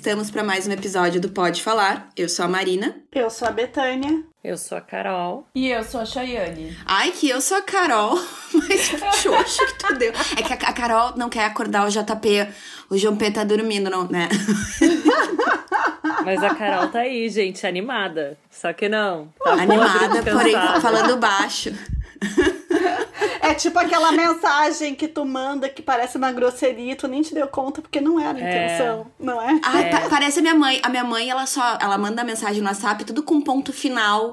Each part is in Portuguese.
estamos para mais um episódio do Pode Falar. Eu sou a Marina. Eu sou a Betânia. Eu sou a Carol. E eu sou a Chayane. Ai, que eu sou a Carol. Mas xoxo que tu deu. É que a, Carol não quer acordar o JP. O João P tá dormindo, não, né? Mas a Carol tá aí, gente, animada. Só que não. Tá animada, porém falando baixo. É tipo aquela mensagem que tu manda que parece uma grosseria e tu nem te deu conta porque não era a é. intenção, é. não é? Ai, é. parece a minha mãe. A minha mãe, ela só, ela manda mensagem no WhatsApp tudo com ponto final.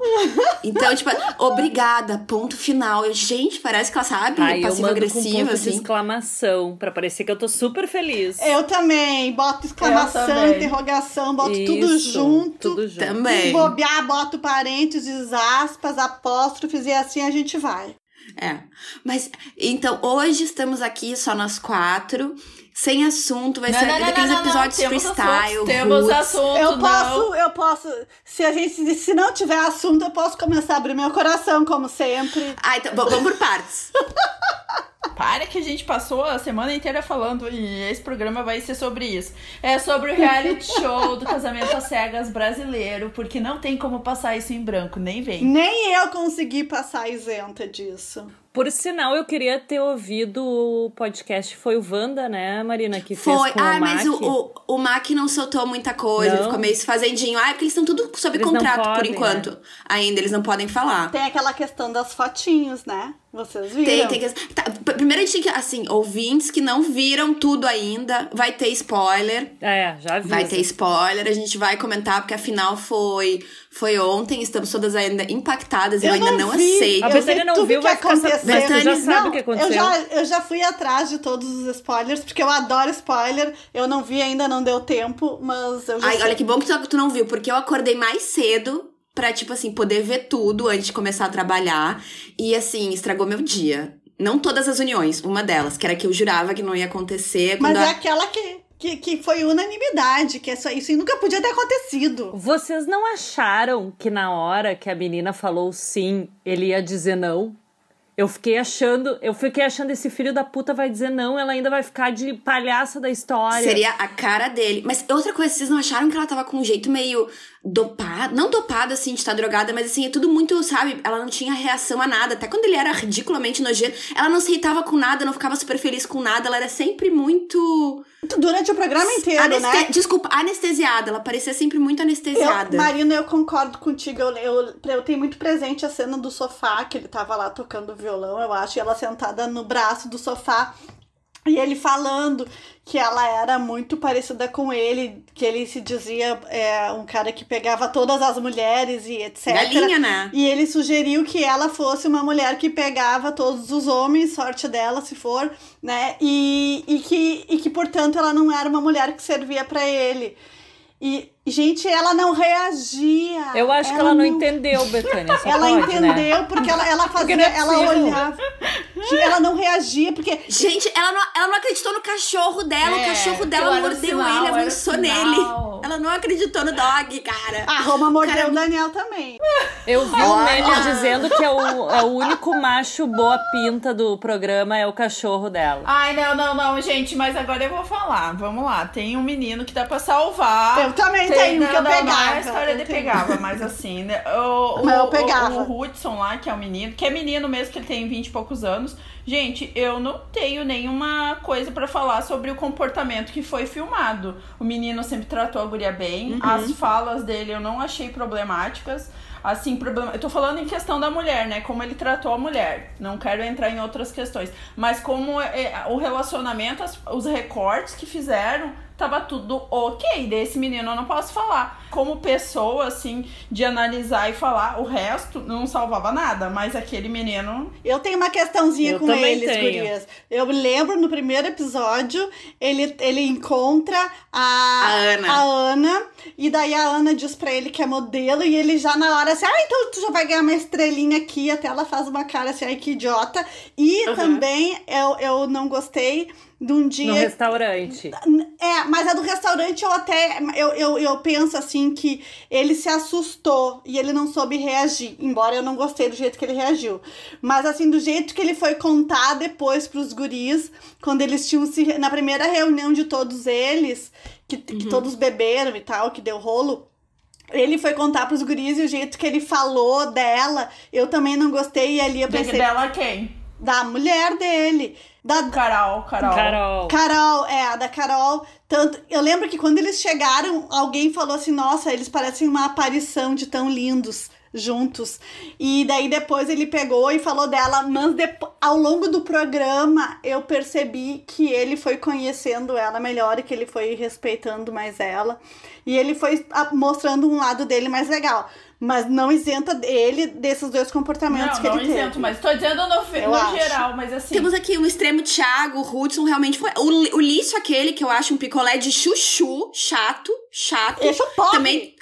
Então, tipo, obrigada, ponto final. Eu, gente, parece que ela sabe, passivo-agressiva, assim. De exclamação, pra parecer que eu tô super feliz. Eu também, boto exclamação, interrogação, boto Isso, tudo junto. Tudo junto. Também. Se bobear, boto parênteses, aspas, apóstrofes e assim a gente vai. É. Mas, então, hoje estamos aqui só nós quatro. Sem assunto, vai não, ser não, aqueles não, episódios temos freestyle. Assunto, temos assunto. Eu posso, eu posso. Se a gente, se não tiver assunto, eu posso começar a abrir meu coração, como sempre. Ah, então vamos por partes. Para que a gente passou a semana inteira falando e esse programa vai ser sobre isso. É sobre o reality show do casamento às cegas brasileiro, porque não tem como passar isso em branco, nem vem. Nem eu consegui passar isenta disso. Por sinal, eu queria ter ouvido o podcast. Foi o Wanda, né, Marina, que Foi. fez com ah, o mas Mac. o, o, o Mac não soltou muita coisa, não. ficou meio fazendinho. Ah, é porque eles estão tudo sob eles contrato podem, por enquanto. Né? Ainda, eles não podem falar. Tem aquela questão das fotinhos, né? Vocês viram? Tem, tem que. Tá, primeiro a gente tem que, assim, ouvintes que não viram tudo ainda, vai ter spoiler. É, já vi. Vai ter spoiler, a gente vai comentar, porque afinal foi, foi ontem, estamos todas ainda impactadas, eu, eu ainda não, vi. aceito. A Betânia não viu, vai ficar Betânia já sabe não, o que aconteceu. Eu já, eu já fui atrás de todos os spoilers, porque eu adoro spoiler. Eu não vi ainda, não deu tempo, mas eu já Ai, sei. olha que bom que tu, tu não viu, porque eu acordei mais cedo pra, tipo assim, poder ver tudo antes de começar a trabalhar. E, assim, estragou meu dia. Não todas as uniões, uma delas, que era que eu jurava que não ia acontecer. Mas a... é aquela que, que, que foi unanimidade, que isso, isso nunca podia ter acontecido. Vocês não acharam que na hora que a menina falou sim, ele ia dizer não? Eu fiquei achando, eu fiquei achando esse filho da puta vai dizer não, ela ainda vai ficar de palhaça da história. Seria a cara dele. Mas outra coisa, vocês não acharam que ela tava com um jeito meio dopado? Não dopado, assim, de estar drogada, mas assim, é tudo muito, sabe? Ela não tinha reação a nada. Até quando ele era ridiculamente nojento, ela não se irritava com nada, não ficava super feliz com nada. Ela era sempre muito. Durante o programa inteiro, Aneste... né? Desculpa, anestesiada. Ela parecia sempre muito anestesiada. Eu, Marina, eu concordo contigo. Eu, eu, eu tenho muito presente a cena do sofá, que ele tava lá tocando violão, eu acho, e ela sentada no braço do sofá. E ele falando que ela era muito parecida com ele, que ele se dizia é, um cara que pegava todas as mulheres e etc. Galinha, né? E ele sugeriu que ela fosse uma mulher que pegava todos os homens, sorte dela se for, né? E, e, que, e que, portanto, ela não era uma mulher que servia para ele. E, gente, ela não reagia. Eu acho ela que ela não, entendeu, Betânia. ela pode, entendeu né? porque ela, ela fazia, é ela olhava. ela não reagia, porque. Gente, ela não, ela não acreditou no cachorro dela. É, o cachorro dela mordeu sinal, ele, avançou nele. Ela não acreditou no dog, cara. A Roma mordeu cara... o Daniel também. Eu vi um meme dizendo que é o, é o único macho boa pinta do programa é o cachorro dela. Ai, não, não, não, gente, mas agora eu vou falar. Vamos lá. Tem um menino que dá pra salvar. Eu também tem, tenho, não, que eu não, pegava. Não é a história de pegava, mas assim, né? O, mas o, eu pegava. O, o Hudson lá, que é o menino, que é menino mesmo, que ele tem 20 e poucos anos. Gente, eu não tenho nenhuma coisa para falar sobre o comportamento que foi filmado. O menino sempre tratou a guria bem. Uhum. As falas dele eu não achei problemáticas. Assim, problema... eu tô falando em questão da mulher, né? Como ele tratou a mulher. Não quero entrar em outras questões. Mas como é, o relacionamento, os recortes que fizeram tava tudo ok. Desse menino eu não posso falar. Como pessoa, assim, de analisar e falar, o resto não salvava nada. Mas aquele menino. Eu tenho uma questãozinha eu com eles, tenho. gurias. Eu lembro no primeiro episódio, ele, ele encontra a, a, Ana. a Ana. E daí a Ana diz pra ele que é modelo. E ele já na hora assim, ah, então tu já vai ganhar uma estrelinha aqui. Até ela faz uma cara assim, ai que idiota. E uhum. também eu, eu não gostei de um dia. No restaurante. É, mas a do restaurante eu até. Eu, eu, eu penso assim que ele se assustou e ele não soube reagir. Embora eu não gostei do jeito que ele reagiu. Mas assim, do jeito que ele foi contar depois pros guris, quando eles tinham se. Na primeira reunião de todos eles, que, que todos beberam e tal, que deu rolo. Ele foi contar pros guris e o jeito que ele falou dela, eu também não gostei. E ali eu pensei. Dela quem? Da mulher dele. Da, Carol, Carol. Carol. Carol, é, a da Carol. Tanto, eu lembro que quando eles chegaram, alguém falou assim: nossa, eles parecem uma aparição de tão lindos juntos. E daí depois ele pegou e falou dela, mas depo- ao longo do programa eu percebi que ele foi conhecendo ela melhor e que ele foi respeitando mais ela. E ele foi ah, mostrando um lado dele mais legal. Mas não isenta ele desses dois comportamentos Não, que não ele isento, teve. mas tô dizendo no, no acho. geral, mas assim. Temos aqui um extremo Thiago, o Hudson realmente foi. O, o Lício, aquele que eu acho um picolé de chuchu, chato, chato. Esse é o pop. Também.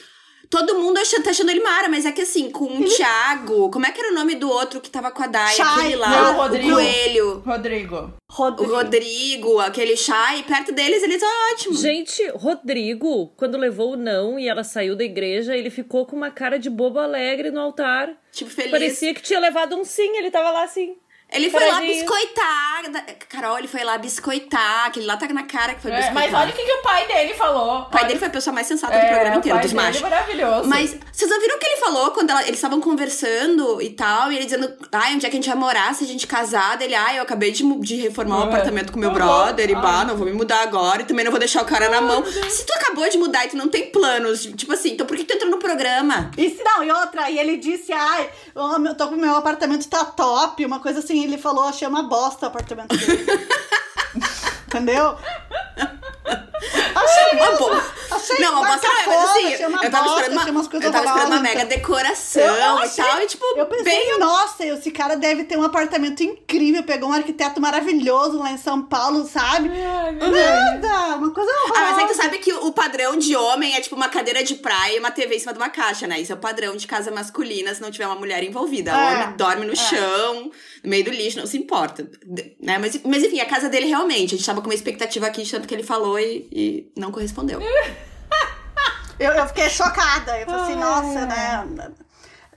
Todo mundo acha, tá achando ele mara, mas é que assim, com o Thiago. Como é que era o nome do outro que tava com a Dai? Chay, Aquele lá, não, o Rodrigo. coelho. Rodrigo. O Rodrigo. Rodrigo, aquele Chay, perto deles, eles são ótimos. Gente, Rodrigo, quando levou o não e ela saiu da igreja, ele ficou com uma cara de bobo alegre no altar. Tipo, feliz. Parecia que tinha levado um sim, ele tava lá assim. Ele foi lá biscoitar. Carol, ele foi lá biscoitar. Aquele lá tá na cara que foi É, biscoitar. mas olha o que, que o pai dele falou. O pai dele foi a pessoa mais sensata é, do programa inteiro, o pai dos dele machos. é maravilhoso. Mas vocês não viram o que ele falou quando ela- eles estavam conversando e tal? E ele dizendo, ai, onde é que a gente vai morar se a gente casar? Ele, ai, eu acabei de, de reformar um É. apartamento com meu Uhum. brother e bah, não vou me mudar agora e também não vou deixar o cara na mão. Se tu acabou de mudar e tu não tem planos, tipo assim, então por que tu entrou no programa? E, se- não, e outra, e ele disse, ai, eu meu- tô com meu apartamento tá top, uma coisa assim, ele falou, achei uma bosta o apartamento dele. Entendeu? Achei Uma boa. Achei Não, uma bosta não é, assim, achei uma eu tava bosta, esperando achei uma, eu tava esperando uma mega decoração eu e achei- tal, e tipo, Eu pensei, bem nossa, esse cara deve ter um apartamento incrível, pegou um arquiteto maravilhoso lá em São Paulo, sabe? Deus. Nada, uma coisa horrorosa. Ah, mas aí tu sabe que o padrão de homem é tipo uma cadeira de praia e uma TV em cima de uma caixa, né? Isso é o padrão de casa masculina se não tiver uma mulher envolvida. O É, homem dorme no chão, no meio do lixo, não se importa. Né? Mas, mas enfim, a casa dele realmente. A gente tava com uma expectativa aqui de tanto que ele falou e, e não correspondeu. Eu, eu fiquei chocada. Eu falei assim, nossa, né?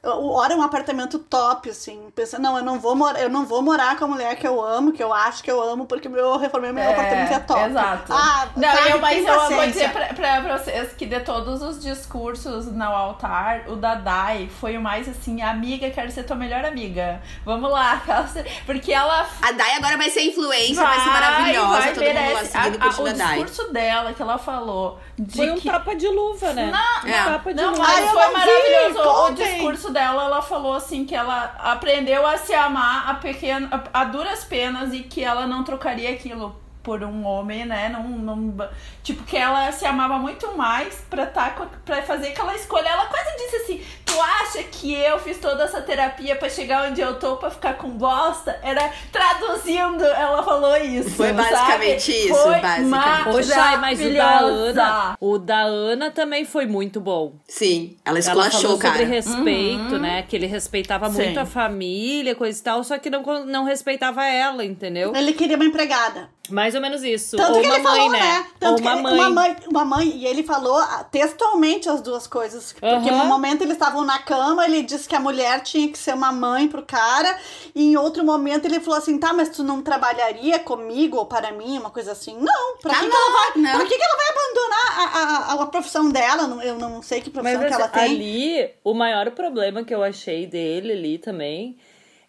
Ora, um apartamento top, assim. Pensando, não, eu não, vou morar, eu não vou morar com a mulher que eu amo, que eu acho que eu amo, porque eu reformei meu apartamento é top. Exato. Ah, não, sabe, eu, mas eu vou dizer pra, pra vocês que de todos os discursos no altar, o da Dai foi o mais assim, amiga, quero ser tua melhor amiga. Vamos lá, porque ela A Dai agora vai ser influencer, vai, ser maravilhosa, vai, todo mundo merece. seguindo, A- a- O a Dai. discurso dela que ela falou de Foi um que tapa de luva, né? Não, um é. tapa de Não, luva. mas Ai, eu foi vi, maravilhoso. O contem. Discurso dela, ela falou assim que ela aprendeu a se amar a pequeno, a, a duras penas e que ela não trocaria aquilo por um homem, né? Não, não, tipo, que ela se amava muito mais pra, tá, pra fazer aquela escolha. Ela quase disse assim: Tu acha que eu fiz toda essa terapia pra chegar onde eu tô pra ficar com bosta? Era traduzindo, ela falou isso. Foi basicamente sabe? isso, Foi basicamente. Mas o da. Ana, o da Ana também foi muito bom. Sim, ela Ela esculachou, falou cara. sobre respeito, né? Que ele respeitava Sim. muito a família, coisa e tal, só que não, não respeitava ela, entendeu? Ele queria uma empregada. Mais ou menos isso. Tanto Ou que uma ele mãe, falou, né? né? Tanto Ou que uma ele- mãe. uma mãe. Uma mãe. E ele falou ah, textualmente as duas coisas. Porque Aham. no momento eles estavam na cama, ele disse que a mulher tinha que ser uma mãe pro cara. E em outro momento ele falou assim: tá, mas tu não trabalharia comigo ou para mim? Uma coisa assim. Não, pra, Tá que, não, que ela vai, não. pra que, que ela vai abandonar a, a, a, a profissão dela? Não- Eu não sei que profissão Mas que ela assim, tem. ali, o maior problema que eu achei dele ali também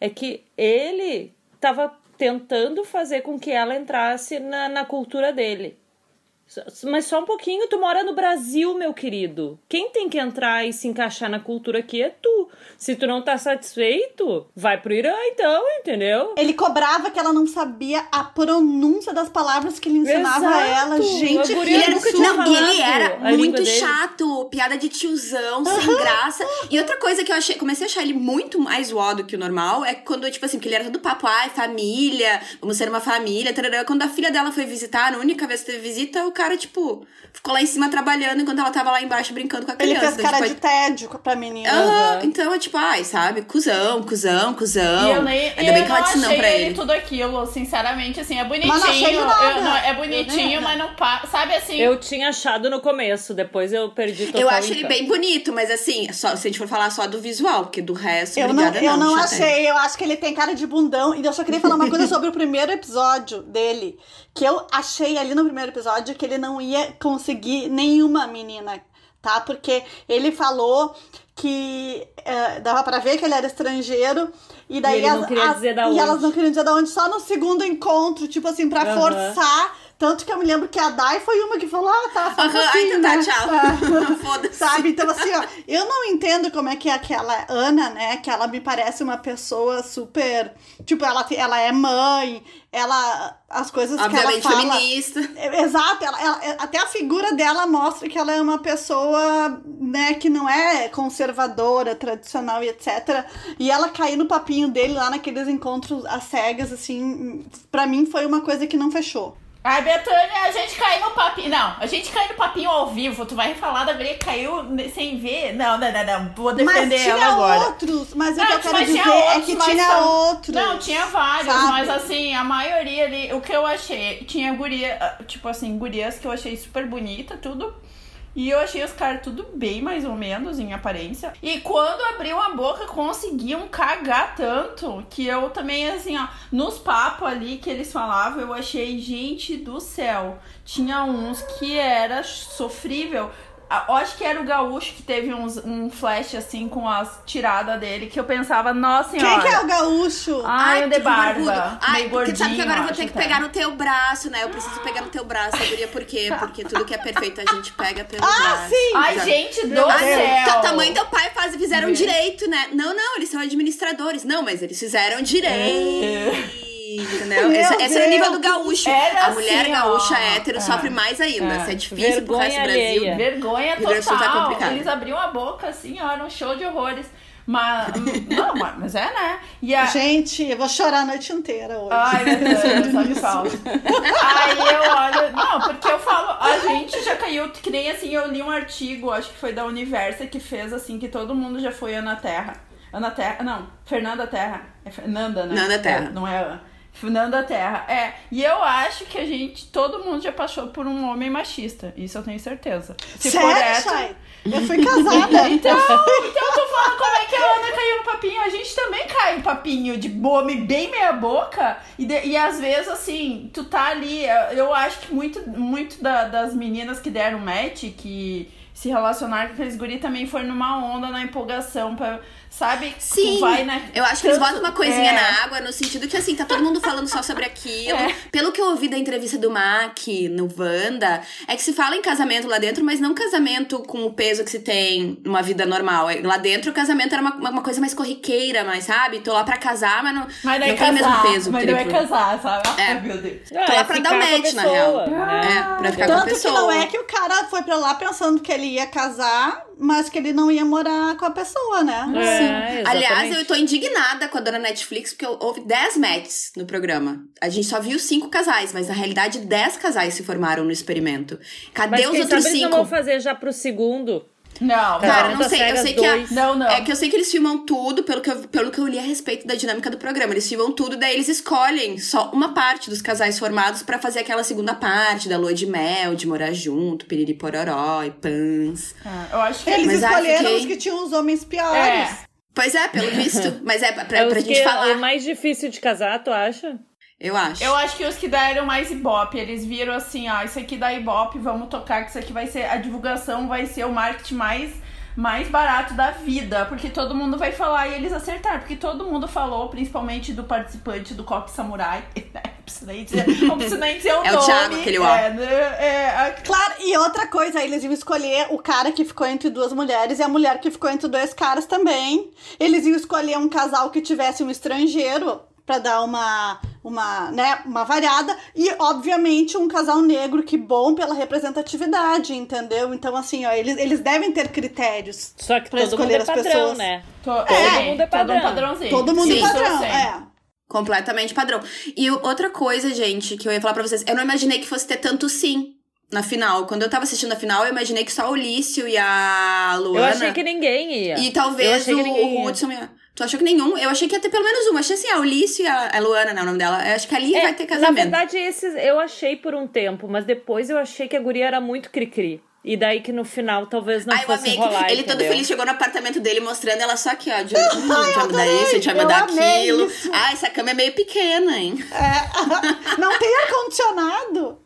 é que ele tava tentando fazer com que ela entrasse na, na cultura dele. Mas só um pouquinho, tu mora no Brasil, meu querido. Quem tem que entrar e se encaixar na cultura aqui é tu. Se tu não tá satisfeito, vai pro Irã então, entendeu? Ele cobrava que ela não sabia a pronúncia das palavras que ele ensinava a ela. Exato. Gente, A guria que Ele era, não, ele era a muito chato, piada de tiozão, sem graça. E outra coisa que eu achei, comecei a achar ele muito mais uó do que o normal é quando, tipo assim, porque ele era todo papo, ai, família, vamos ser uma família, tarará. Quando a filha dela foi visitar, na única vez que teve visita, o cara, tipo, ficou lá em cima trabalhando enquanto ela tava lá embaixo brincando com a Ele criança. fez cara tipo, de tédio pra menina. Então é tipo, ai, sabe? Cuzão, cuzão, cuzão. E eu nem, Ainda eu bem que não ela disse não pra ele, ele. tudo aquilo, sinceramente, assim, é bonitinho. Mas não achei nada. eu- não, é bonitinho, mas não pa- Sabe assim? Eu tinha achado no começo, depois eu perdi total Eu acho ele bem bonito, mas assim, só, se a gente for falar só do visual, porque do resto, Eu não, obrigada eu não chateia. achei, eu acho que ele tem cara de bundão. E eu só queria falar uma coisa sobre o primeiro episódio dele. Que eu achei ali no primeiro episódio que ele não ia conseguir nenhuma menina, tá? Porque ele falou que eh, dava pra ver que ele era estrangeiro. E daí não as- as- E onde. elas não queriam dizer da onde, só no segundo encontro, tipo assim, pra Aham. forçar. Tanto que eu me lembro que a Dai foi uma que falou, ah, tá, um Aham, ai, pouquinho, então tá, né? tchau. Ah. Foda-se. Sabe? Então, assim, ó, eu não entendo como é que é aquela Ana, né? Que ela me parece uma pessoa super. Tipo, ela, ela é mãe, ela. As coisas que ela Obviamente fala. feminista. É, Exato, ela, ela- até a figura dela mostra que ela é uma pessoa, né, que não é conservadora, tradicional e etc. E ela cair no papinho dele lá naqueles encontros às cegas, assim, pra mim foi uma coisa que não fechou. Ai, Betânia, a gente caiu no papinho. Não, a gente caiu no papinho ao vivo. Tu vai falar da que caiu sem ver? Não, não, não, não. Vou defender mas tinha ela agora. outros, mas o Não, que eu quero dizer tinha é outros, que tinha são- outros. Não, tinha vários, sabe? mas assim, a maioria ali, o que eu achei, tinha guria, ah, tipo assim, gurias que eu achei super bonita, tudo. E eu achei os caras tudo bem, mais ou menos, em aparência. E quando abriu a boca, conseguiam cagar tanto que eu também, assim, ó, nos papos ali que eles falavam, eu achei, gente do céu. Tinha uns que era sofrível. Ah, Eu acho que era o gaúcho que teve uns, um flash assim com as tiradas dele, que eu pensava, nossa Quem senhora. que é o gaúcho? Ai, o de que barbudo. barba. Ai, porque sabe que gordinho, agora eu vou ter que até. pegar no teu braço, né? Eu preciso pegar no teu braço, guria. Por quê? Porque tudo que é perfeito a gente pega pelo Ah, braço. sim! Ai, Já- gente do Ah, céu! tá, tamanho teu pai faz, fizeram direito, né? Não, não, eles são administradores. Não, mas eles fizeram direito. Entendeu? Meu Esse, esse é o nível do gaúcho. Era a mulher assim, gaúcha ó. hétero É. sofre mais ainda. É. Isso é difícil pro resto do Brasil. alheia. Vergonha tá total. complicado. Eles abriam a boca assim, ó, era um show de horrores. Mas, não, mas- mas é, né? E a, Gente, eu vou chorar a noite inteira hoje. Ai, meu Deus, só me falta. Aí eu olho. Não, porque eu falo, a gente já caiu, que nem assim, eu li um artigo, acho que foi da Universa, que fez assim, que todo mundo já foi Ana Terra. Ana Terra, não, Fernanda Terra. É Fernanda, né? Nanda Terra. É, não é Ana. Fernanda Terra. É, e eu acho que a gente, todo mundo já passou por um homem machista. Isso eu tenho certeza. Se for Sério, hétero, Chay? Eu fui casada. então, então eu tô falando como é que a Ana caiu no papinho. A gente também cai no papinho de homem bem meia boca. E, de- e às vezes, assim, tu tá ali. Eu acho que muito, muito da- das meninas que deram match, que se relacionaram com aqueles guri também foi numa onda, na empolgação. Pra, sabe? Sim, Tu vai, né? eu acho que eles botam uma coisinha é. na água, no sentido que, assim, tá todo mundo falando só sobre aquilo. É. Pelo que eu ouvi da entrevista do Mac no Wanda, é que se fala em casamento lá dentro, mas não casamento com o peso que se tem numa vida normal. É, Lá dentro, o casamento era uma, uma coisa mais corriqueira, mais, sabe? Tô lá pra casar, mas não, Mas não é tem o mesmo peso. mas não é triplo. casar, sabe? É. Ai, meu Deus. Ah, Tô lá é pra ficar dar match, na pessoa, real. né? É, pra ficar com a Tanto que pessoa. não é que o cara foi pra lá pensando que ele ia casar, mas que ele não ia morar com a pessoa, né? É, Aliás, eu tô indignada com a dona Netflix, porque houve 10 matches no programa. A gente só viu cinco casais, mas na realidade 10 casais se formaram no experimento. Cadê Mas os quem outros sabe eles cinco? não vão fazer já pro segundo. Não, Cara, não às sei, eu sei que a- não, não. É que eu sei que eles filmam tudo, pelo que, eu, pelo que eu li a respeito da dinâmica do programa. Eles filmam tudo, daí eles escolhem só uma parte dos casais formados pra fazer aquela segunda parte da lua de mel, de morar junto, piriri pororó e pans. É, eu acho que Eles Mas, ai, escolheram fiquei- os que tinham os homens piores. É. Pois é, pelo visto. Mas é pra, é pra gente que falar, é mais difícil de casar, tu acha? Eu acho. Eu acho que os que deram mais ibope, eles viram assim, ó, isso aqui dá ibope, vamos tocar, que isso aqui vai ser, a divulgação vai ser o marketing mais, mais barato da vida, porque todo mundo vai falar e eles acertaram, porque todo mundo falou, principalmente do participante do Coque Samurai, né? Não precisa nem dizer, o É o nome. Thiago, aquele ó. é, né, é, a- Claro, e outra coisa, eles iam escolher o cara que ficou entre duas mulheres e a mulher que ficou entre dois caras também. Eles iam escolher um casal que tivesse um estrangeiro pra dar uma, uma, né, uma variada e obviamente um casal negro que bom pela representatividade, entendeu? Então assim, ó, eles, eles devem ter critérios. Só que Pra todo mundo escolher é as padrão, pessoas. né? to- Todo mundo é Todo padrão. um padrãozinho. Todo mundo Sim. padrão, Sim. é. Completamente padrão. E outra coisa, gente, que eu ia falar pra vocês, eu não imaginei que fosse ter tanto sim. na final. Quando eu tava assistindo a final, eu imaginei que só o Lício e a Luana. Eu achei que ninguém ia. E Eu talvez achei o, que ninguém o. Hudson ia. Tu achou que nenhum? Eu achei que ia ter pelo menos uma. Achei assim, a Ulisses e a, a Luana, né? O nome dela. Eu acho que ali É, vai ter Na casamento. verdade, esses eu achei por um tempo, mas depois eu achei que a guria era muito cri-cri. E daí que no final talvez não Ai, fosse amei rolar, ele todo entendeu? feliz chegou no apartamento dele mostrando ela só aqui, ó. De, a gente vai me dar isso, a gente vai me eu dar aquilo. isso. Ah, essa cama é meio pequena, hein? É. Não tem ar-condicionado.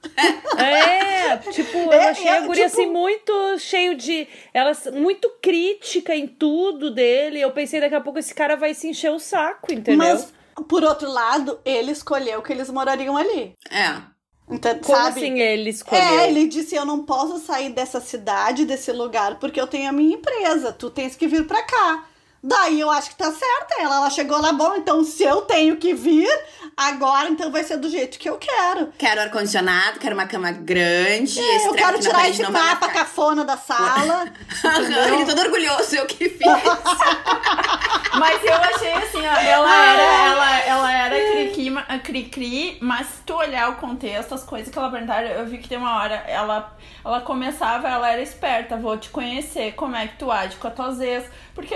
É, tipo, eu É, achei é, a guria tipo- assim muito cheio de. Ela muito crítica em tudo dele. Eu pensei, daqui a pouco esse cara vai se encher o saco, entendeu? Mas, por outro lado, ele escolheu que eles morariam ali. É. Então, Como sabe? assim ele escolheu? É, ele disse: Eu não posso sair dessa cidade, desse lugar, porque eu tenho a minha empresa. Tu tens que vir pra cá. Daí eu acho que tá certa. Ela, ela chegou lá, bom, então se eu tenho que vir, agora então vai ser do jeito que eu quero. Quero ar-condicionado, quero uma cama grande. É, eu quero tirar esse mapa cafona da sala. ele todo orgulhoso, eu que fiz. Mas eu achei assim, ó, ela era, ela, ela era cri-cri, cri-cri, mas se tu olhar o contexto, as coisas que ela perguntaram, eu vi que tem uma hora, ela, ela começava, ela era esperta, vou te conhecer, como é que tu age com as tuas ex. Porque,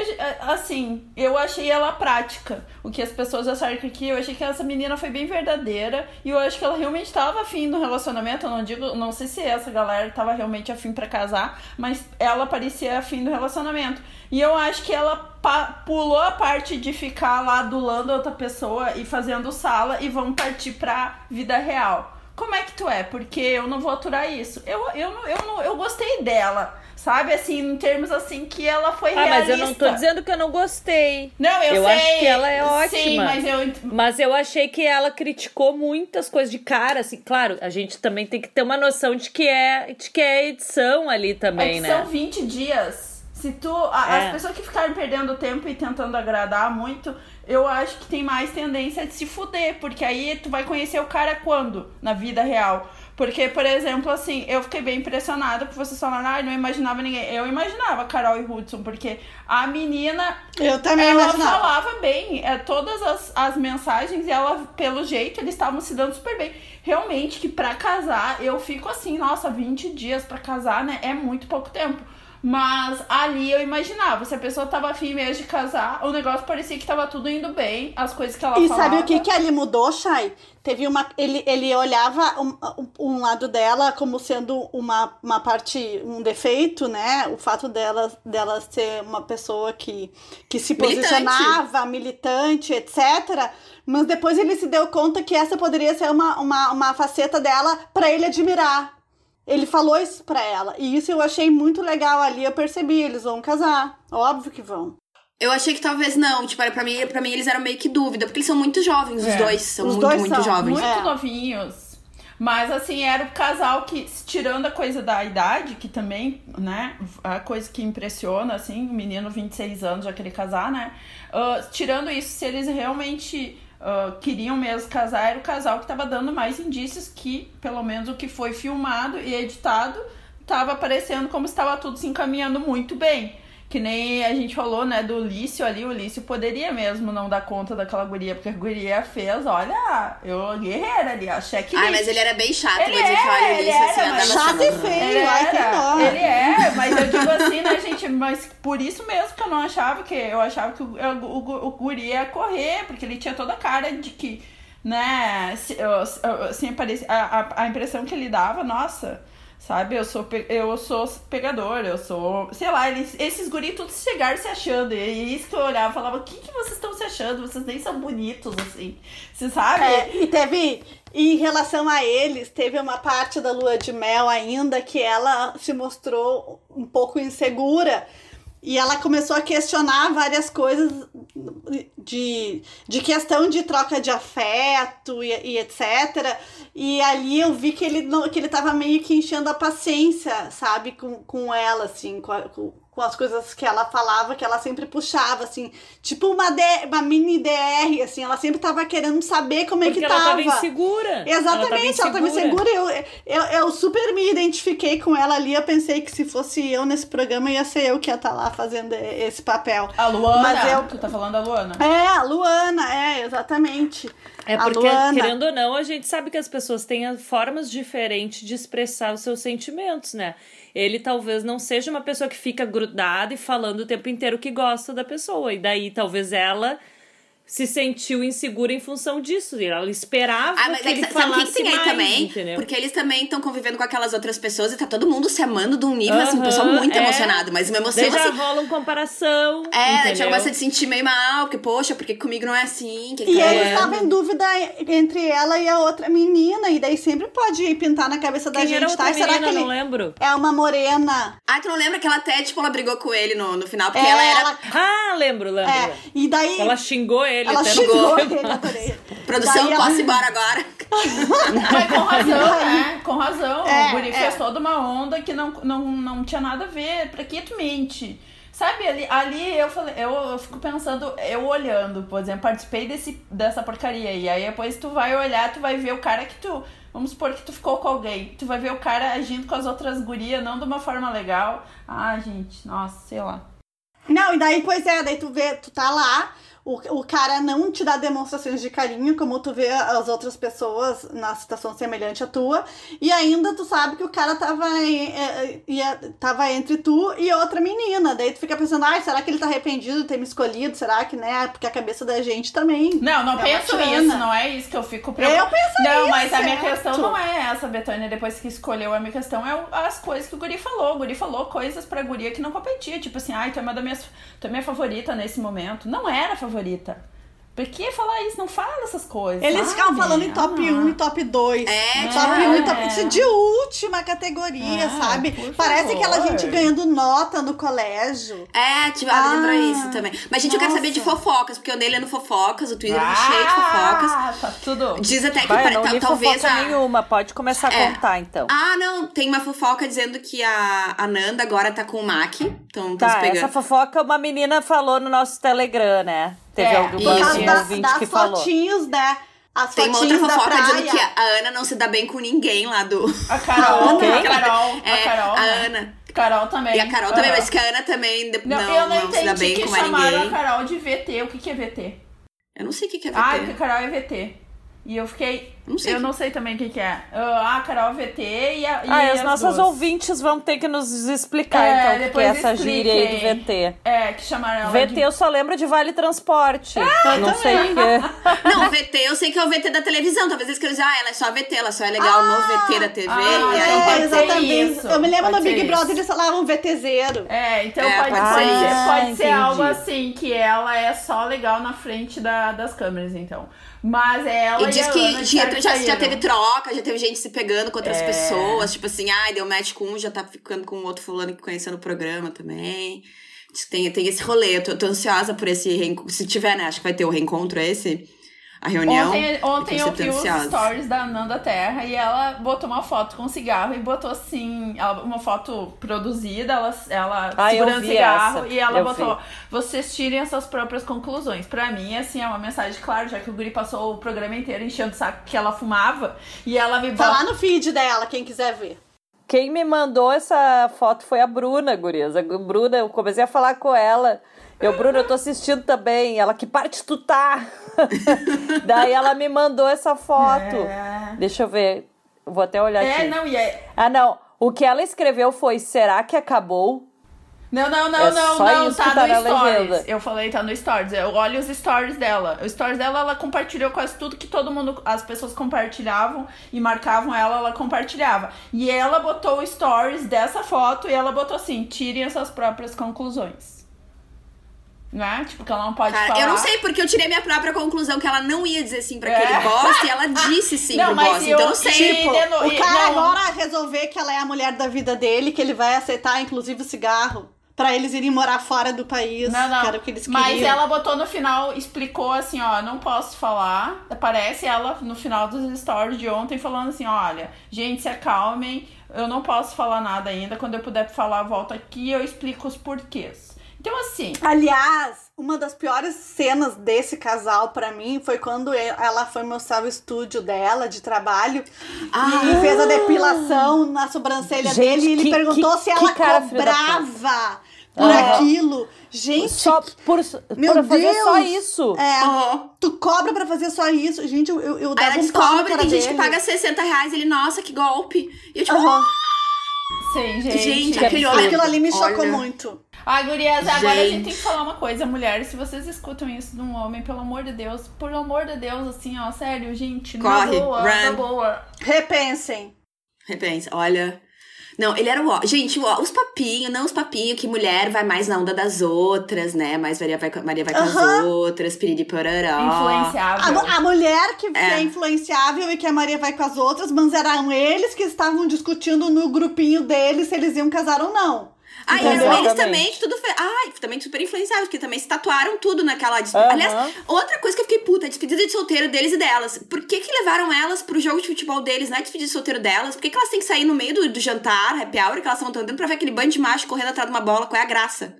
assim, eu achei ela prática. O que as pessoas acharam que aqui, eu achei que essa menina foi bem verdadeira. E eu acho que ela realmente estava afim do relacionamento. Eu não digo, não sei se essa galera estava realmente afim pra casar, mas ela parecia afim do relacionamento. E eu acho que ela pulou a parte de ficar lá adulando outra pessoa e fazendo sala e vamos partir pra vida real. Como é que tu é? Porque eu não vou aturar isso. Eu, eu, eu, não, eu gostei dela, sabe? Assim, em termos assim que ela foi Ah, realista. mas eu não tô dizendo que eu não gostei. Não, eu, Eu sei. acho que ela é Sim, ótima. mas eu. Mas eu achei que ela criticou muitas coisas de cara, assim, claro, a gente também tem que ter uma noção de que é, de que é edição ali É também, que né? são 20 dias. Se tu. a- É. As pessoas que ficarem perdendo tempo e tentando agradar muito, eu acho que tem mais tendência de se fuder. Porque aí tu vai conhecer o cara quando? Na vida real. Porque, por exemplo, assim, eu fiquei bem impressionada por vocês falaram, ah, não imaginava ninguém. Eu imaginava Carol e Hudson, porque a menina Eu também ela imaginava. falava bem, é, todas as, as mensagens, e ela, pelo jeito, eles estavam se dando super bem. Realmente, que pra casar, eu fico assim, nossa, 20 dias pra casar, né? É muito pouco tempo. Mas ali eu imaginava, se a pessoa tava afim mesmo de casar, o negócio parecia que tava tudo indo bem, as coisas que ela E falava. sabe o que que ali mudou, Chay? Teve uma. Ele, ele olhava um, um- lado dela como sendo uma, uma parte, um defeito, né? O fato dela, dela ser uma pessoa que, que se Militante. posicionava, militante, etc. Mas depois ele se deu conta que essa poderia ser uma, uma, uma faceta dela pra ele admirar. Ele falou isso pra ela. E isso eu achei muito legal ali. Eu percebi, eles vão casar. Óbvio que vão. Eu achei que talvez não. Tipo, era pra mim, pra mim eles eram meio que dúvida, porque eles são muito jovens, os É. dois. São Os muito, dois muito são jovens. Muito É. novinhos. Mas assim, era o casal que, tirando a coisa da idade, que também, né, a coisa que impressiona, assim, o menino 26 anos já querer casar, né? ah, tirando isso, se eles realmente ah, queriam mesmo casar, era o casal que tava dando mais indícios que, pelo menos o que foi filmado e editado, tava parecendo como estava tudo se encaminhando muito bem. Que nem a gente falou, né, do Lício ali, o Lício poderia mesmo não dar conta daquela guria, porque a guria fez, olha, eu guerreira ali, a cheque Ai, mas ele era bem chato. Ele vou dizer que, olha, é, ele ele assim, andava Chato e feio. Ele ai, que dó. ele é, mas eu digo assim, né, gente, mas por isso mesmo que eu não achava que, eu achava que o, o, o, o guri ia correr, porque ele tinha toda a cara de que, né, assim, a, a, a impressão que ele dava, nossa... Sabe, eu sou, eu sou pegador, eu sou. Sei lá, eles, esses guris todos chegaram se achando. E isso que eu olhava falava: o que, que vocês estão se achando? Vocês nem são bonitos, assim. Você sabe? É, e teve, em relação a eles, teve uma parte da lua de mel ainda que ela se mostrou um pouco insegura. E ela começou a questionar várias coisas de, de questão de troca de afeto e, e etc. E ali eu vi que ele, que ele tava meio que enchendo a paciência, sabe, com, com ela, assim, com a, com, com as coisas que ela falava, que ela sempre puxava, assim, tipo uma, D, uma mini DR, assim, ela sempre tava querendo saber como Porque é que ela tava. tava insegura. Exatamente, ela tava insegura. Eu, eu, eu super me identifiquei com ela ali. Eu pensei que se fosse eu nesse programa, ia ser eu que ia estar lá fazendo esse papel. A Luana, Mas eu- tu tá falando da Luana. É, a Luana, é, exatamente. É A porque, Luana. querendo ou não, a gente sabe que as pessoas têm formas diferentes de expressar os seus sentimentos, né? Ele talvez não seja uma pessoa que fica grudada e falando o tempo inteiro que gosta da pessoa. E daí talvez ela se sentiu insegura em função disso. E ela esperava Ah, mas que é ele que, que falasse que tem aí mais, também? entendeu? Porque eles também estão convivendo com aquelas outras pessoas e tá todo mundo se amando de um nível, assim, o Aham, pessoal muito é. emocionado. Mas uma emoção Daí já assim. rola uma comparação. É, já começa a se sentir meio mal, porque, poxa, porque comigo não é assim. Que E que ele é? estava em dúvida entre ela e a outra menina, e daí sempre pode pintar na cabeça da Quem era gente, tá? Será menina? que ele Não lembro. é uma morena? Ah, tu não lembra que ela até, tipo, ela brigou com ele no, no final, porque É, ela era. ela, Ah, lembro, lembro. é, e daí Ela xingou ele ela até xingou no ele, adorei. Produção, Daí ela- posso ir embora agora. Mas com razão, né? Com razão. É, o Guri é. fez toda uma onda que não, não, não tinha nada a ver. Pra que tu mente? Sabe, ali, ali eu falei, eu, eu fico pensando, eu olhando, por exemplo, participei desse, dessa porcaria. E aí depois tu vai olhar, tu vai ver o cara que tu. Vamos supor que tu ficou com alguém. Tu vai ver o cara agindo com as outras gurias, não de uma forma legal. Ah, gente, nossa, sei lá. Não, e daí, pois é, daí tu vê, tu tá lá, o, o cara não te dá demonstrações de carinho, como tu vê as outras pessoas na situação semelhante à tua, e ainda tu sabe que o cara tava, em- é, ia, tava entre tu e outra menina. Daí tu fica pensando, ai, será que ele tá arrependido de ter me escolhido? Será que, né? Porque a cabeça da gente também. Não, não É penso isso, não é isso que eu fico preocupada. Eu penso Não, isso, mas a minha certo. questão não é essa, Betânia, depois que escolheu, a minha questão é as coisas que o Guri falou. O Guri falou coisas pra guria que não competia, tipo assim, ai, tu é uma das minhas, tu é minha favorita nesse momento. Não era favorita. Por que falar isso? Não fala essas coisas. Eles sabe? ficavam falando em top Ah. 1 e top 2. É, top é. 1 e top Isso é de última categoria, Ah, sabe? Parece aquela favor. gente ganhando nota no colégio. É, tipo, ah, Ah, lembra isso também. Mas, gente, eu quero nossa. saber de fofocas, porque eu andei lendo fofocas, o Twitter tá cheio de fofocas. Ah, tá tudo. Diz até que Vai, não tal- talvez fofoca a. nenhuma. Pode começar a É. contar, então. Ah, não, tem uma fofoca dizendo que a, a Nanda agora tá com o Mac. Então, tá Tá, essa fofoca uma menina falou no nosso Telegram, né? Teve É, algum Sim, da- ouvinte das que falou. fotinhos, né? As Tem uma outra da fofoca dizendo praia. que a Ana não se dá bem com ninguém lá do. A Carol, Quem? a Carol, É, a Carol, a né? Ana. Carol também. E a Carol também, Aham. mas que a Ana também Não, não, eu não, não se dá entendi bem que com mais chamaram ninguém. a Carol de VT. O que, que é VT? Eu não sei o que, que é VT. Ah, porque a Carol é VT. E eu fiquei. Não sei eu que- não sei também o que, que é. Ah, a Carol VT e a. E Ah, e as as nossas duas. ouvintes vão ter que nos explicar, É, então, o que é essa gíria aí do expliquem. VT. É, que chamaram ela VT de. eu só lembro de Vale Transporte. não sei o que é. Não, VT, eu sei que é o VT da televisão. Talvez eles queiram dizer, ah, ela é só VT, ela só é legal no VT da TV. ah, e aí então É, pode ser exatamente. isso, Eu me lembro pode no Big Brother, eles falavam VTZero. É, então É, pode, pode ser isso. pode Ah, ser entendi. algo assim, que ela é só legal na frente da, das câmeras, então. Mas é ela E e, diz que Ana já, já, já teve troca, já teve gente se pegando com outras É. pessoas. Tipo assim, ai, deu match com um, já tá ficando com outro fulano que conheceu no programa também. Diz que Tem, tem esse rolê. Eu tô, tô ansiosa por esse reencontro. Se tiver, né? Acho que vai ter o reencontro esse. A reunião. Ontem, ontem eu vi tá os stories da Nanda Terra e ela botou uma foto com cigarro e botou assim, ela- uma foto produzida, ela, ela Ah, segurando cigarro essa. e ela Eu botou, vi. vocês tirem as suas próprias conclusões. Pra mim, assim, é uma mensagem clara, já que o Guri passou o programa inteiro enchendo o saco que ela fumava e ela me Tá bota... lá no feed dela, quem quiser ver. Quem me mandou essa foto foi a Bruna, gurias. A Bruna, eu comecei a falar com ela. Eu, Bruna, eu tô assistindo também. Ela, que parte tu tá? Daí ela me mandou essa foto. É. Deixa eu ver. Vou até olhar É, aqui. não, e é... Ah, não. O que ela escreveu foi: será que acabou? Não, não, não, É não, só não, isso tá, que tá no na stories. legenda. Eu falei, tá no stories. Eu olho os stories dela. Os stories dela, ela compartilhou quase tudo que todo mundo, as pessoas compartilhavam e marcavam ela, ela compartilhava. E ela botou o stories dessa foto e ela botou assim: tirem as suas próprias conclusões. Né? Tipo, que ela não pode Cara, falar. eu não sei porque eu tirei minha própria conclusão que ela não ia dizer sim pra É. aquele boss e ela disse sim Não, pro mas boss. eu- Então eu não sei. tipo, E O cara não. agora resolver que ela é a mulher da vida dele, que ele vai aceitar, inclusive, o cigarro. Pra eles irem morar fora do país. Não, não. Que era o que eles queriam. Mas ela botou no final, explicou assim, ó, não posso falar. Aparece ela no final dos stories de ontem falando assim, olha, gente, se acalmem, eu não posso falar nada ainda. Quando eu puder falar, volto aqui e eu explico os porquês. Então, assim, Aliás, uma das piores cenas desse casal pra mim foi quando ela foi mostrar o estúdio dela de trabalho Ah. e fez a depilação na sobrancelha Gente, dele e ele que- perguntou que- se ela cobrava por aquilo. Gente, Só por, meu por fazer Deus! só isso. É, Aham. tu cobra pra fazer só isso. Gente, eu, eu, eu Aí dava ela um na cara tem gente dele. que paga 60 reais. Ele, nossa, que golpe. E eu, tipo, Aham. sim, gente. Gente, que aquele absurdo. olho. Aquilo ali me chocou Olha. muito. Ai, gurias, agora a Gente. gente tem que falar uma coisa, mulheres. Se vocês escutam isso de um homem, pelo amor de Deus, por amor de Deus, assim, ó, sério, gente, na Corre, boa, na run. boa. Repensem. Repensa, olha. Não, ele era o ó. Gente, o ó, os papinhos, não os papinhos que mulher vai mais na onda das outras, né? Mais Maria vai, com- Maria vai com as outras, piriri pororó. Influenciável. A, a mulher que É. é. influenciável e que a Maria vai com as outras, mas eram eles que estavam discutindo no grupinho deles se eles iam casar ou não. Ah, e Entendeu? eles Exatamente. também, tudo fe... Ai, também super influenciáveis, porque também se tatuaram tudo naquela dis- Aham. Aliás, outra coisa que eu fiquei puta, a despedida de solteiro deles e delas. Por que que levaram elas pro jogo de futebol deles, não é despedida de solteiro delas? Por que que elas têm que sair no meio do, do jantar, happy hour, que elas estão andando pra ver aquele bando de macho correndo atrás de uma bola? Qual é a graça?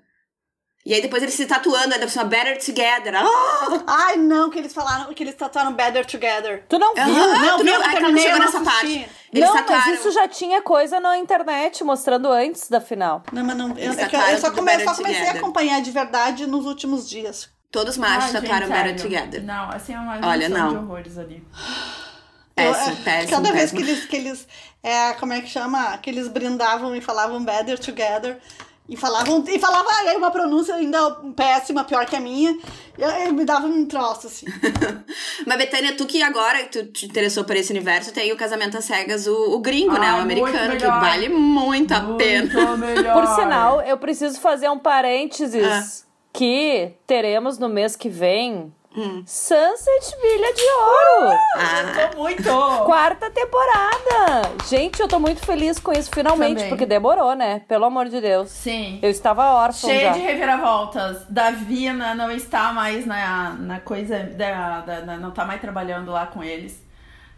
E aí depois eles se tatuando, ser uma better together. Ah! Ai, não, que eles falaram que eles tatuaram Better Together. Tu não viu? Aham, Não, tu viu? não, Eu é não terminei, chegou eu não nessa assisti. parte. Eles não, tatuaram. mas isso já tinha coisa na internet mostrando antes da final. Não, mas não. Eu, é que eu- só, come, só comecei a Together. acompanhar de verdade nos últimos dias. Todos os machos tatuaram better together. Não, assim é uma Olha, não. de horrores ali. Péssimo, é, péssimo, Cada vez péssimo. que eles, que eles é, como é que chama? Que eles brindavam e falavam Better Together. E falavam, e falava aí uma pronúncia ainda péssima, pior que a minha. E eu, eu me dava um troço, assim. Mas, Betânia, tu que agora tu te interessou por esse universo, tem o Casamento às Cegas, o, o gringo, né? O americano, que vale muito a pena. Melhor. Por sinal, eu preciso fazer um parênteses Ah. que teremos no mês que vem Sunset Bilha de Ouro. Ah, Eu tô muito. Quarta temporada. Gente, eu tô muito feliz com isso, finalmente, Também. porque demorou, né? Pelo amor de Deus. Sim. Eu estava órfã Cheia já. de reviravoltas. Davina não está mais na, na coisa da, da, da- Não tá mais trabalhando lá com eles.